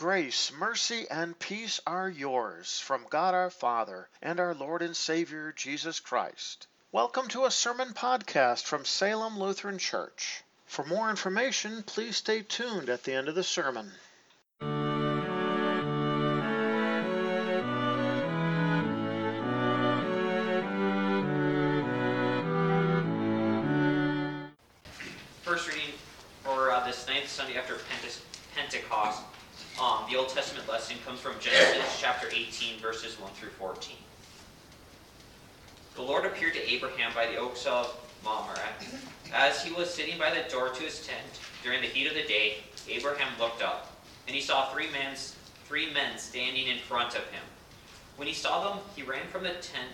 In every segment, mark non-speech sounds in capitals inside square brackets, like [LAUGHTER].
Grace, mercy, and peace are yours from God our Father and our Lord and Savior Jesus Christ. Welcome to a sermon podcast from Salem Lutheran Church. For more information, please stay tuned at the end of the sermon. Lesson comes from Genesis chapter 18, verses 1 through 14. The Lord appeared to Abraham by the oaks of Mamre. As he was sitting by the door to his tent during the heat of the day, Abraham looked up, and he saw three men, three men standing in front of him. When he saw them, he ran from the tent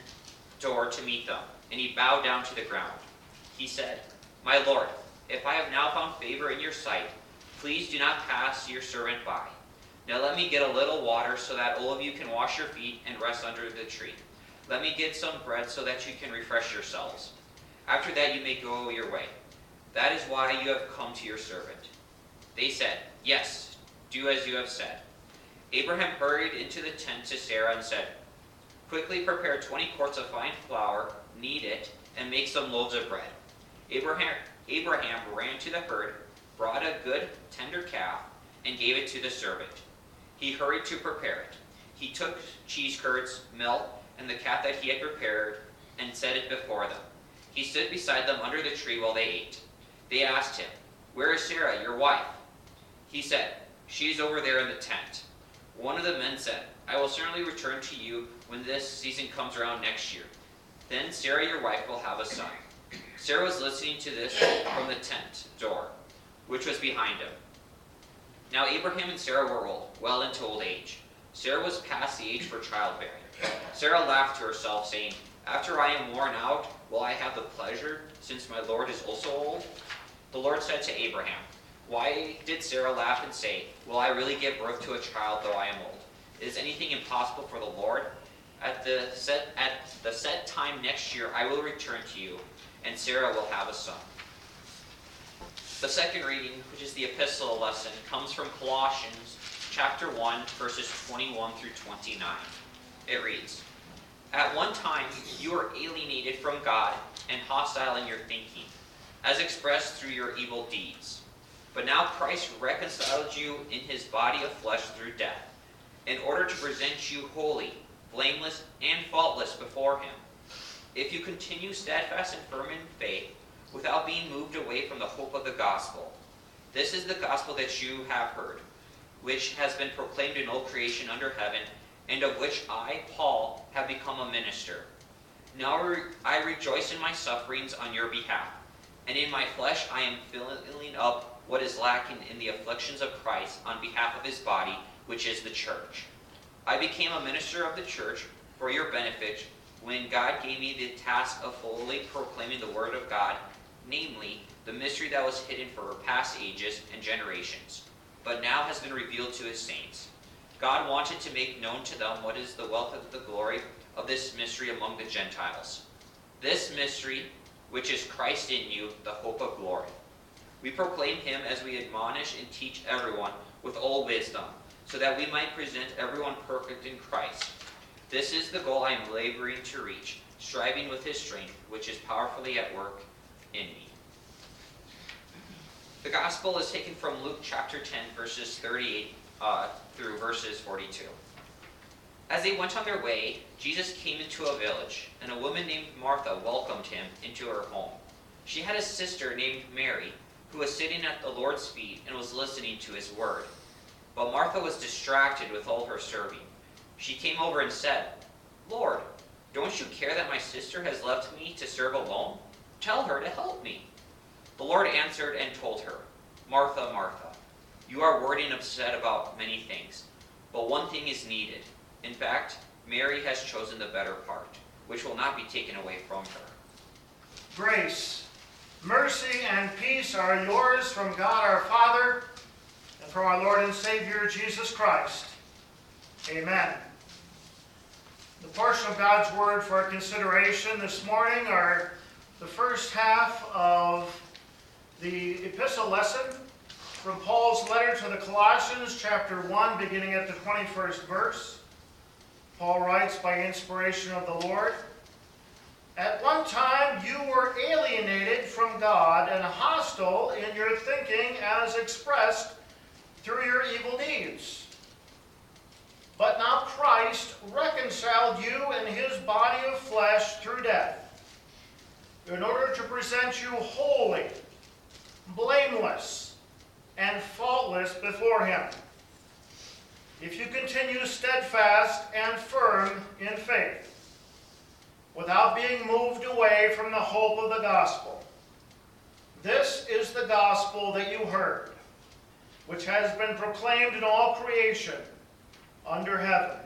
door to meet them, and he bowed down to the ground. He said, My Lord, if I have now found favor in your sight, please do not pass your servant by. Now let me get a little water so that all of you can wash your feet and rest under the tree. Let me get some bread so that you can refresh yourselves. After that you may go your way. That is why you have come to your servant. They said, Yes, do as you have said. Abraham hurried into the tent to Sarah and said, Quickly prepare 20 quarts of fine flour, knead it, and make some loaves of bread. Abraham, Abraham ran to the herd, brought a good, tender calf, and gave it to the servant. He hurried to prepare it. He took cheese curds, milk, and the calf that he had prepared, and set it before them. He stood beside them under the tree while they ate. They asked him, Where is Sarah, your wife? He said, She is over there in the tent. One of the men said, I will certainly return to you when this season comes around next year. Then Sarah, your wife, will have a son. Sarah was listening to this from the tent door, which was behind him. Now Abraham and Sarah were old, well into old age. Sarah was past the age for childbearing. Sarah laughed to herself, saying, After I am worn out, will I have the pleasure, since my Lord is also old? The Lord said to Abraham, Why did Sarah laugh and say, Will I really give birth to a child though I am old? Is anything impossible for the Lord? At the set at the set time next year I will return to you, and Sarah will have a son. The second reading, which is the epistle lesson, comes from Colossians chapter 1, verses 21 through 29. It reads At one time you were alienated from God and hostile in your thinking, as expressed through your evil deeds. But now Christ reconciled you in his body of flesh through death, in order to present you holy, blameless, and faultless before him. If you continue steadfast and firm in faith, without being moved away from the hope of the gospel. This is the gospel that you have heard, which has been proclaimed in all creation under heaven, and of which I, Paul, have become a minister. Now I rejoice in my sufferings on your behalf, and in my flesh I am filling up what is lacking in the afflictions of Christ on behalf of his body, which is the church. I became a minister of the church for your benefit when God gave me the task of fully proclaiming the word of God namely, the mystery that was hidden for past ages and generations, but now has been revealed to his saints. God wanted to make known to them what is the wealth of the glory of this mystery among the Gentiles. This mystery, which is Christ in you, the hope of glory. We proclaim him as we admonish and teach everyone with all wisdom, so that we might present everyone perfect in Christ. This is the goal I am laboring to reach, striving with his strength, which is powerfully at work in me. The gospel is taken from Luke chapter 10, verses 38 uh, through verses 42. As they went on their way, Jesus came into a village, and a woman named Martha welcomed him into her home. She had a sister named Mary, who was sitting at the Lord's feet and was listening to his word. But Martha was distracted with all her serving. She came over and said, Lord, don't you care that my sister has left me to serve alone? Tell her to help me. The Lord answered and told her, Martha, Martha, you are worried and upset about many things, but one thing is needed. In fact, Mary has chosen the better part, which will not be taken away from her. Grace, mercy, and peace are yours from God our Father and from our Lord and Savior Jesus Christ. Amen. The portion of God's Word for consideration this morning are the first half of the epistle lesson from Paul's letter to the Colossians, chapter 1, beginning at the 21st verse. Paul writes by inspiration of the Lord At one time you were alienated from God and hostile in your thinking as expressed through your evil deeds. But now Christ reconciled you in his body of flesh through death, in order to present you holy, blameless, and faultless before him. If you continue steadfast and firm in faith, without being moved away from the hope of the gospel. This is the gospel that you heard, which has been proclaimed in all creation under heaven,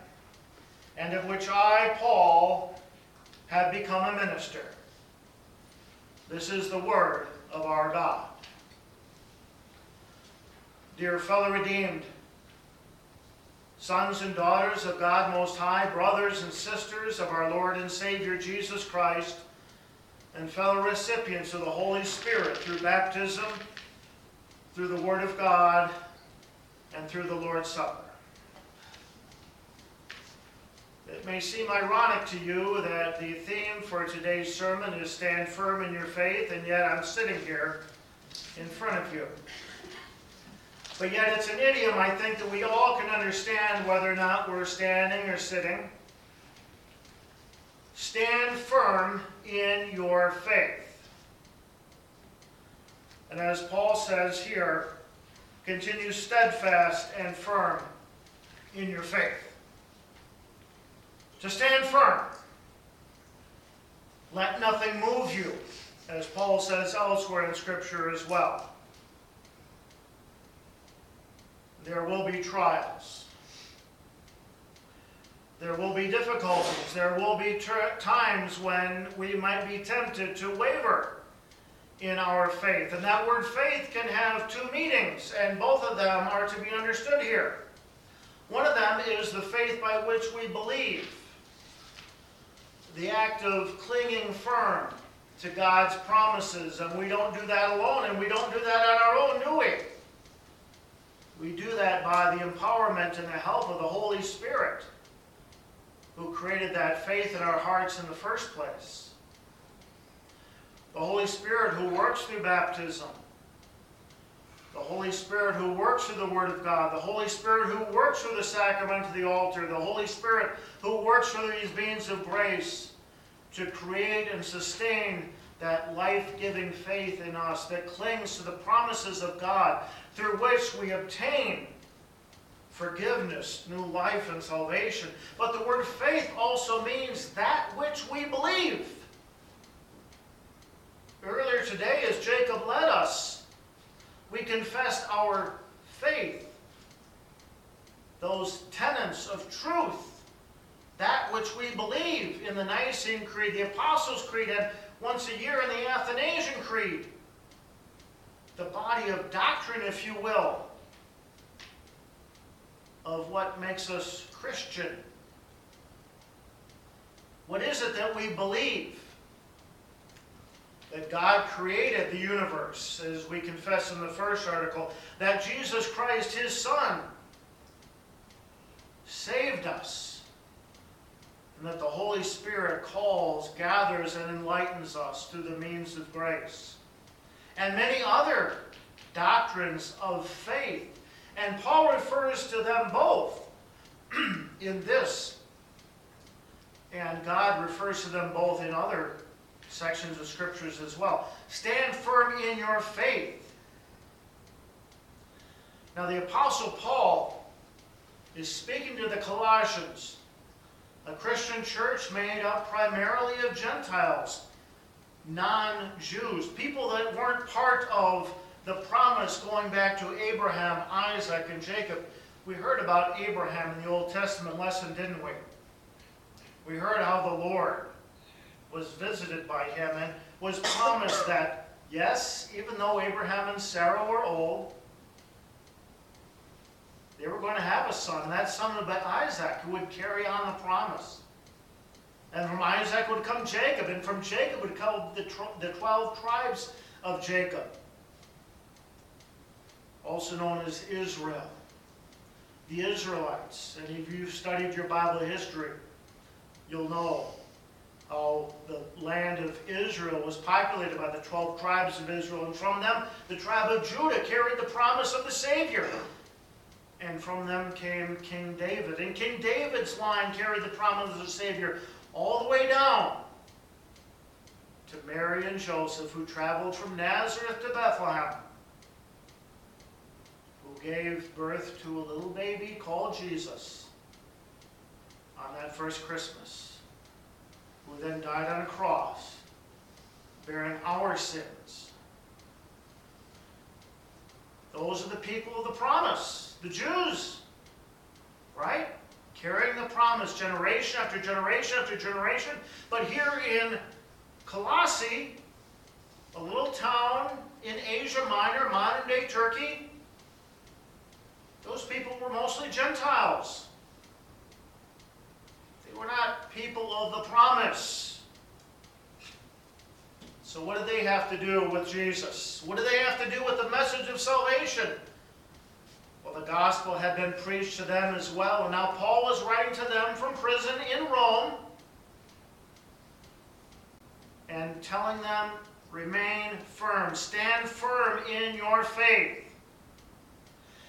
and of which I, Paul, have become a minister. This is the word of our God. Dear fellow redeemed, sons and daughters of God Most High, brothers and sisters of our Lord and Savior Jesus Christ, and fellow recipients of the Holy Spirit through baptism, through the Word of God, and through the Lord's Supper. It may seem ironic to you that the theme for today's sermon is Stand Firm in Your Faith, and yet I'm sitting here in front of you. But yet it's an idiom I think that we all can understand whether or not we're standing or sitting. Stand firm in your faith. And as Paul says here, continue steadfast and firm in your faith. To stand firm. Let nothing move you, as Paul says elsewhere in Scripture as well. There will be trials. There will be difficulties. There will be times when we might be tempted to waver in our faith. And that word faith can have two meanings, and both of them are to be understood here. One of them is the faith by which we believe, the act of clinging firm to God's promises. And we don't do that alone, and we don't do that on our own, do we? We do that by the empowerment and the help of the Holy Spirit, who created that faith in our hearts in the first place. The Holy Spirit who works through baptism. The Holy Spirit who works through the Word of God. The Holy Spirit who works through the sacrament of the altar. The Holy Spirit who works through these means of grace to create and sustain that life giving faith in us that clings to the promises of God through which we obtain forgiveness, new life, and salvation. But the word faith also means that which we believe. Earlier today, as Jacob led us, we confessed our faith, those tenets of truth, that which we believe in the Nicene Creed, the Apostles' Creed, and once a year in the Athanasian Creed the body of doctrine, if you will, of what makes us Christian. What is it that we believe? That God created the universe, as we confess in the first article, that Jesus Christ, his Son, saved us, and that the Holy Spirit calls, gathers, and enlightens us through the means of grace and many other doctrines of faith. And Paul refers to them both [CLEARS THROAT] in this. And God refers to them both in other sections of scriptures as well. Stand firm in your faith. Now, the Apostle Paul is speaking to the Colossians, a Christian church made up primarily of Gentiles non Jews, people that weren't part of the promise going back to Abraham, Isaac, and Jacob. We heard about Abraham in the Old Testament lesson, didn't we? We heard how the Lord was visited by him and was promised that, yes, even though Abraham and Sarah were old, they were going to have a son, and that son would be Isaac, who would carry on the promise. And from Isaac would come Jacob, and from Jacob would come the, the 12 tribes of Jacob. also known as Israel. The Israelites, and if you've studied your Bible history, you'll know how the land of Israel was populated by the 12 tribes of Israel, and from them the tribe of Judah carried the promise of the Savior. And from them came King David. And King David's line carried the promise of the Savior all the way down to Mary and Joseph, who traveled from Nazareth to Bethlehem, who gave birth to a little baby called Jesus on that first Christmas, who then died on a cross, bearing our sins. Those are the people of the promise, the Jews, right? Carrying the promise generation after generation after generation. But here in Colossae, a little town in Asia Minor, modern day Turkey, those people were mostly Gentiles. They were not people of the promise. So, what did they have to do with Jesus? What did they have to do with the message of salvation? Well, the gospel had been preached to them as well, and now Paul was writing to them from prison in Rome and telling them, remain firm, stand firm in your faith.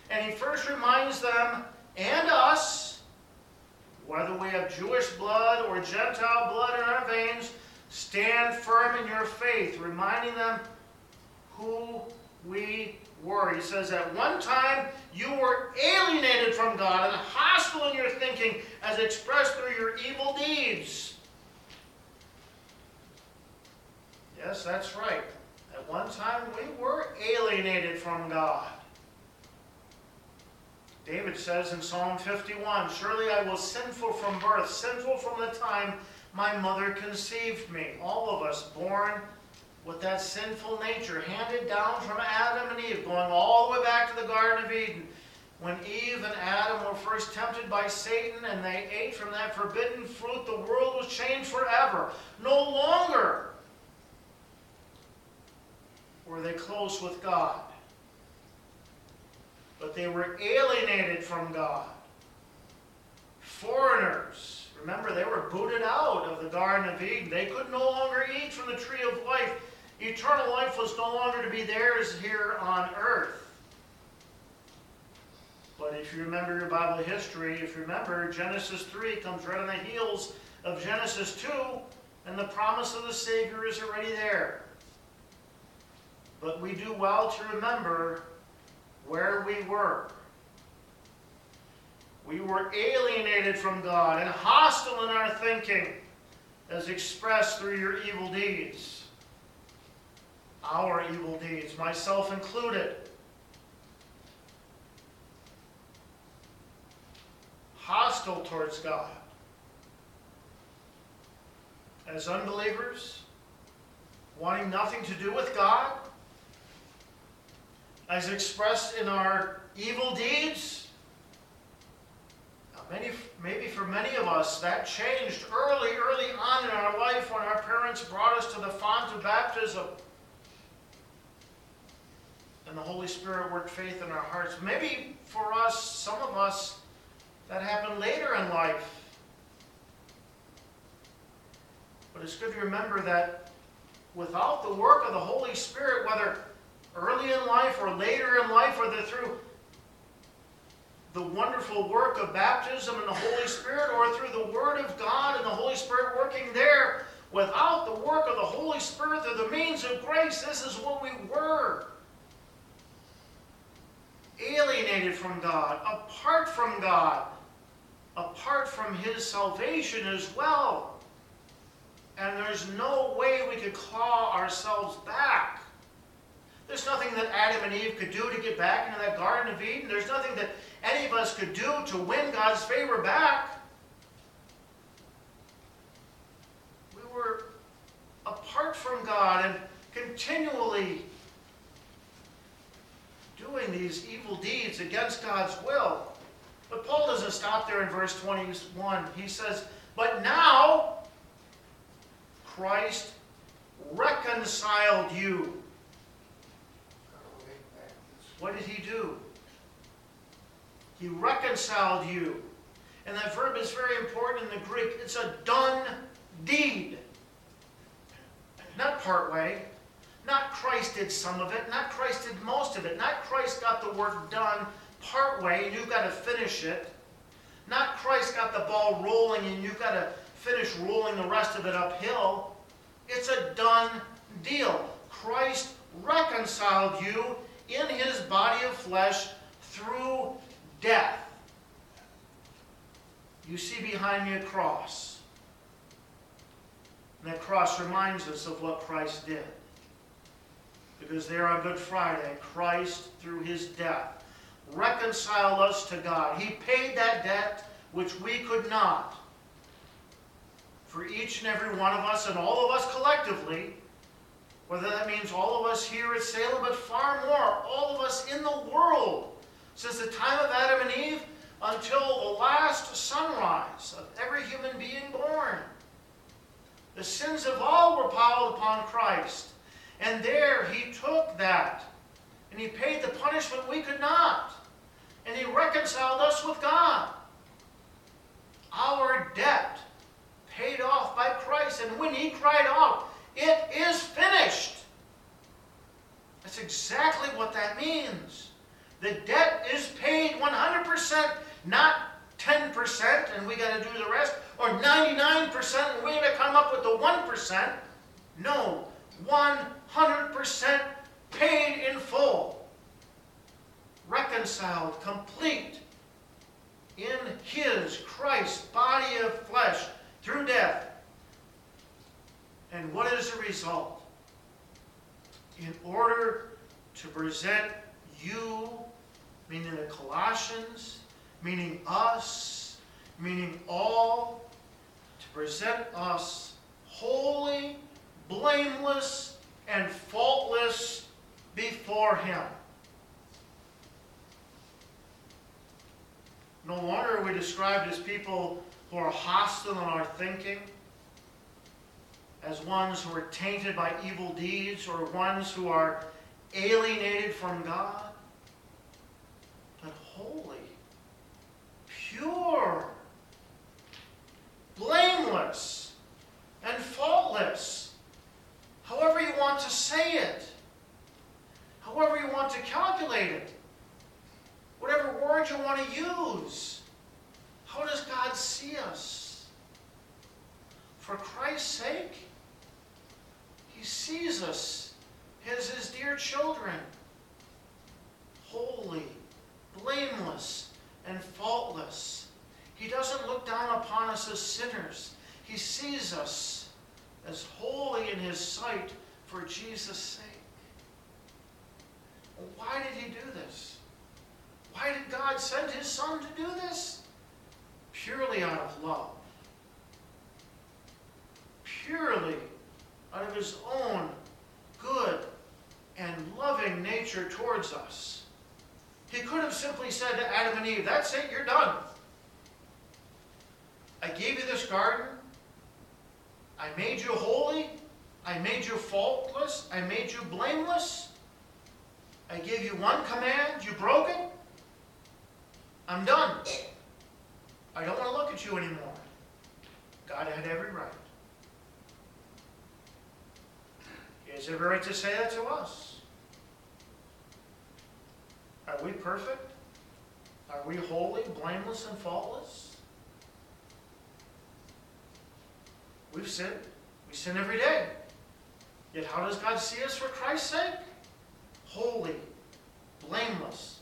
And he first reminds them and us, whether we have Jewish blood or Gentile blood in our veins, stand firm in your faith, reminding them who we were. He says, At one time you were alienated from God and hostile in your thinking as expressed through your evil deeds. Yes, that's right. At one time we were alienated from God. David says in Psalm 51 Surely I was sinful from birth, sinful from the time my mother conceived me. All of us born with that sinful nature handed down from Adam and Eve, going all the way back to the Garden of Eden. When Eve and Adam were first tempted by Satan and they ate from that forbidden fruit, the world was changed forever. No longer were they close with God, but they were alienated from God. Foreigners. Remember, they were booted out of the Garden of Eden. They could no longer eat from the tree of life Eternal life was no longer to be theirs here on earth. But if you remember your Bible history, if you remember, Genesis 3 comes right on the heels of Genesis 2, and the promise of the Savior is already there. But we do well to remember where we were. We were alienated from God and hostile in our thinking, as expressed through your evil deeds our evil deeds, myself included. Hostile towards God. As unbelievers, wanting nothing to do with God, as expressed in our evil deeds. Many, maybe for many of us, that changed early, early on in our life when our parents brought us to the font of baptism and the Holy Spirit worked faith in our hearts. Maybe for us, some of us, that happened later in life. But it's good to remember that without the work of the Holy Spirit, whether early in life or later in life, whether through the wonderful work of baptism and the Holy Spirit or through the Word of God and the Holy Spirit working there, without the work of the Holy Spirit through the means of grace, this is what we were alienated from God, apart from God, apart from His salvation as well. And there's no way we could claw ourselves back. There's nothing that Adam and Eve could do to get back into that Garden of Eden. There's nothing that any of us could do to win God's favor back. We were apart from God and continually doing these evil deeds against God's will. But Paul doesn't stop there in verse 21. He says, But now Christ reconciled you. What did he do? He reconciled you. And that verb is very important in the Greek. It's a done deed. Not part way. Not Christ did some of it. Not Christ did most of it. Not Christ got the work done part way and you've got to finish it. Not Christ got the ball rolling and you've got to finish rolling the rest of it uphill. It's a done deal. Christ reconciled you in his body of flesh through death. You see behind me a cross. And that cross reminds us of what Christ did. Because there on Good Friday, Christ, through his death, reconciled us to God. He paid that debt which we could not. For each and every one of us, and all of us collectively, whether that means all of us here at Salem, but far more, all of us in the world, since the time of Adam and Eve until the last sunrise of every human being born. The sins of all were piled upon Christ. And there he took that and he paid the punishment we could not. And he reconciled us with God. Our debt paid off by Christ. And when he cried out, It is finished. That's exactly what that means. The debt is paid 100%, not 10%, and we got to do the rest, or 99%, and we got to come up with the 1%. No, 100% paid in full, reconciled, complete in His, Christ's body of flesh through death. And what is the result? In order to present you, meaning the Colossians, meaning us, meaning all, to present us holy, blameless, and faultless before Him. No longer are we described as people who are hostile in our thinking, as ones who are tainted by evil deeds, or ones who are alienated from God, but holy, pure, blameless, and faultless. However, you want to say it, however, you want to calculate it, whatever word you want to use. How does God see us? For Christ's sake, He sees us as His dear children, holy, blameless, and faultless. He doesn't look down upon us as sinners. He sees us as holy in His sight for Jesus' sake. Why did He do this? Why did God send His Son to do this? Purely out of love. Purely out of His own good and loving nature towards us. He could have simply said to Adam and Eve, That's it, you're done. I gave you this garden. I made you holy. I made you faultless. I made you blameless. I gave you one command. You broke it. I'm done. I don't want to look at you anymore. God had every right. He has every right to say that to us. Are we perfect? Are we holy, blameless, and faultless? We've sinned. We sin every day. Yet how does God see us for Christ's sake? Holy, blameless,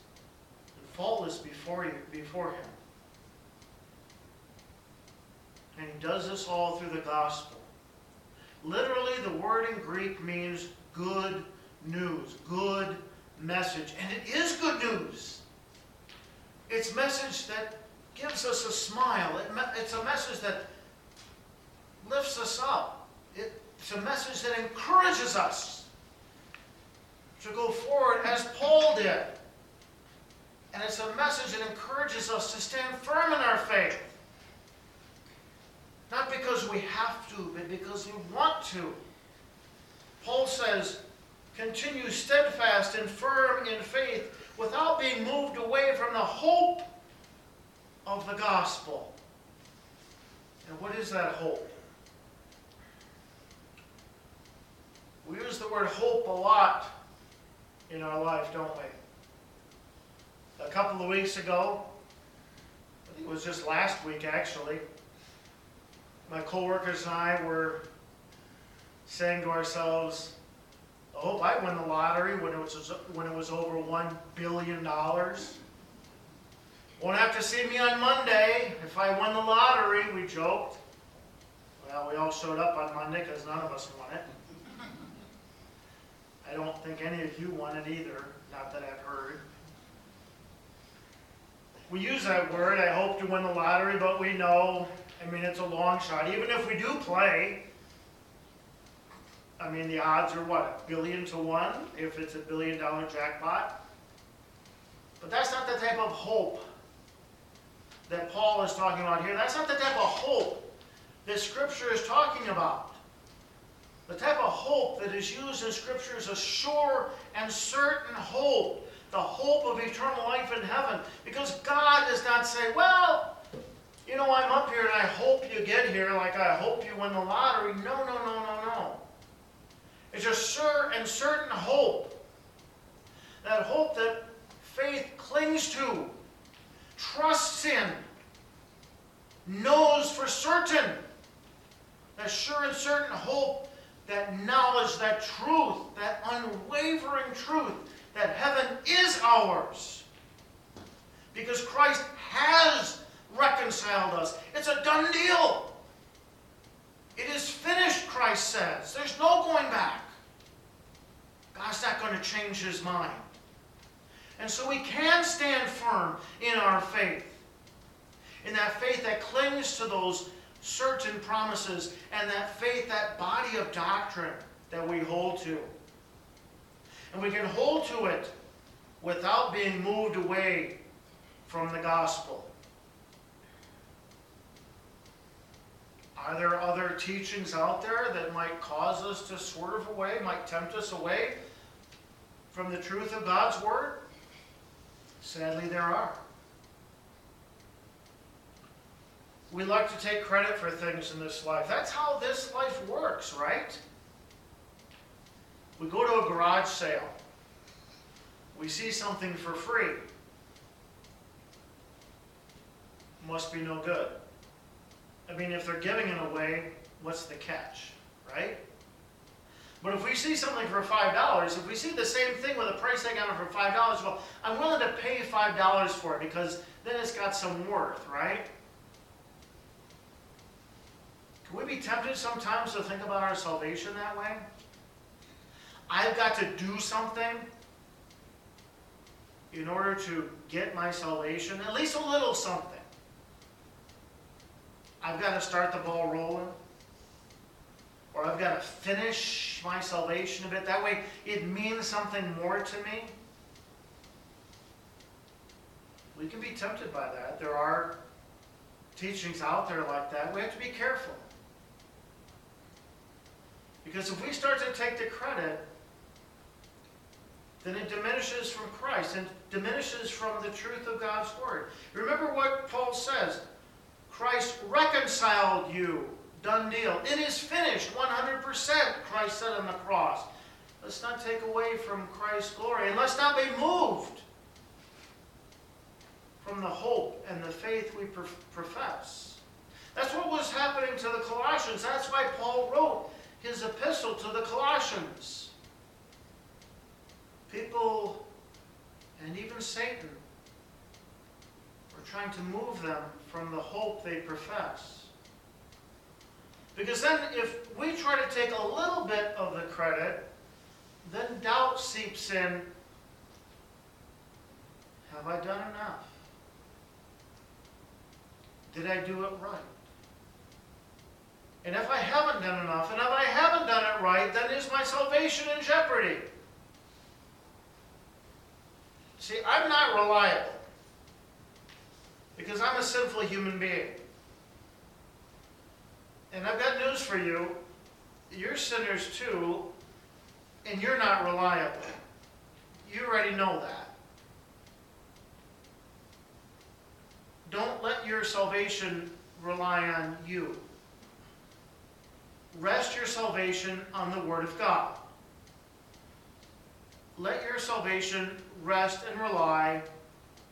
and faultless before you, before Him. And He does this all through the gospel. Literally, the word in Greek means good news, good message. And it is good news. It's message that gives us a smile. It it's a message that lifts us up. It's a message that encourages us to go forward as Paul did. And it's a message that encourages us to stand firm in our faith. Not because we have to, but because we want to. Paul says, continue steadfast and firm in faith, without being moved away from the hope of the gospel. And what is that hope? We use the word hope a lot in our life, don't we? A couple of weeks ago, I think it was just last week actually, my coworkers and I were saying to ourselves, hope I win the lottery when it was, when it was over $1 billion. Won't have to see me on Monday if I win the lottery, we joked. Well, we all showed up on Monday because none of us won it. I don't think any of you won it either, not that I've heard. We use that word, I hope to win the lottery, but we know, I mean, it's a long shot. Even if we do play, I mean, the odds are what, a billion to one if it's a billion dollar jackpot? But that's not the type of hope that Paul is talking about here. That's not the type of hope that Scripture is talking about. The type of hope that is used in Scripture is a sure and certain hope. The hope of eternal life in heaven. Because God does not say, well, you know, I'm up here and I hope you get here like I hope you win the lottery. No, no, no, no, no. It's a sure and certain hope. That hope that faith clings to, trusts in, knows for certain. That sure and certain hope that knowledge, that truth, that unwavering truth that heaven is ours. Because Christ has reconciled us. It's a done deal. It is finished, Christ says. There's no going back. God's not going to change his mind. And so we can stand firm in our faith. In that faith that clings to those certain promises and that faith, that body of doctrine that we hold to. And we can hold to it without being moved away from the gospel. Are there other teachings out there that might cause us to swerve away, might tempt us away from the truth of God's Word? Sadly, there are. We like to take credit for things in this life. That's how this life works, right? We go to a garage sale. We see something for free. Must be no good. I mean, if they're giving it away, what's the catch, right? But if we see something for $5, if we see the same thing with a price tag on it for $5, well, I'm willing to pay $5 for it because then it's got some worth, right? Can we be tempted sometimes to think about our salvation that way? I've got to do something in order to get my salvation, at least a little something. I've got to start the ball rolling. Or I've got to finish my salvation a bit. That way it means something more to me. We can be tempted by that. There are teachings out there like that. We have to be careful. Because if we start to take the credit, then it diminishes from Christ and diminishes from the truth of God's Word. Remember what Paul says Christ reconciled you. Done deal. It is finished 100%, Christ said on the cross. Let's not take away from Christ's glory, and let's not be moved from the hope and the faith we profess. That's what was happening to the Colossians. That's why Paul wrote his epistle to the Colossians. People, and even Satan, trying to move them from the hope they profess. Because then, if we try to take a little bit of the credit, then doubt seeps in. Have I done enough? Did I do it right? And if I haven't done enough, and if I haven't done it right, then is my salvation in jeopardy? See, I'm not reliable because I'm a sinful human being. And I've got news for you. You're sinners too, and you're not reliable. You already know that. don't let your salvation rely on you. Rest your salvation on the Word of God. Let your salvation rest and rely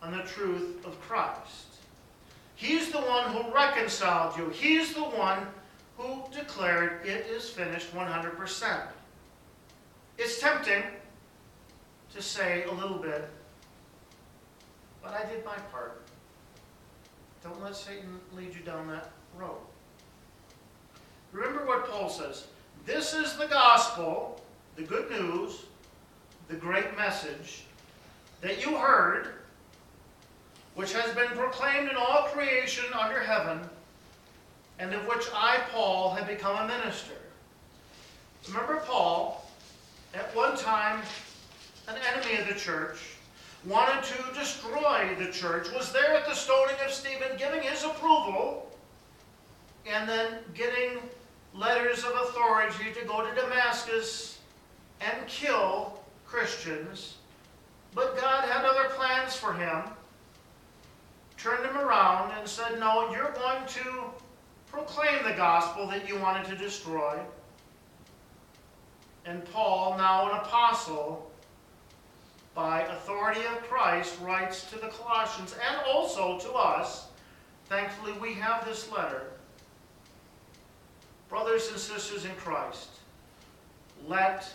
on the truth of Christ. He's the one who reconciled you. He's the one who declared it is finished 100%. It's tempting to say a little bit, but I did my part. Don't let Satan lead you down that road. Remember what Paul says. This is the gospel, the good news, the great message that you heard, which has been proclaimed in all creation under heaven, and of which I, Paul, have become a minister. Remember Paul, at one time an enemy of the church, wanted to destroy the church, was there at the stoning of Stephen, giving his approval, and then getting letters of authority to go to Damascus and kill Christians. But God had other plans for him, turned him around and said, No, you're going to proclaim the gospel that you wanted to destroy. And Paul, now an apostle, by authority of Christ, writes to the Colossians and also to us. Thankfully, we have this letter. Brothers and sisters in Christ, let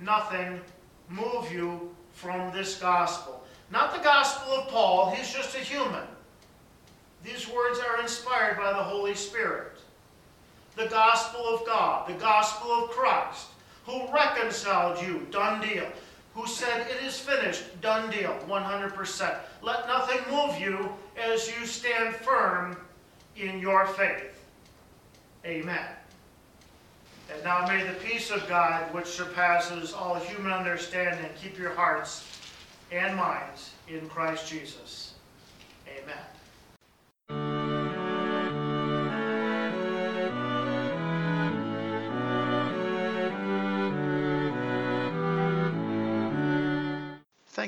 nothing move you from this gospel. Not the gospel of Paul, he's just a human. These words are inspired by the Holy Spirit. The gospel of God, the gospel of Christ, who reconciled you, done deal. Who said, It is finished, done deal, 100%. Let nothing move you as you stand firm in your faith. Amen. And now may the peace of God, which surpasses all human understanding, keep your hearts and minds in Christ Jesus. Amen.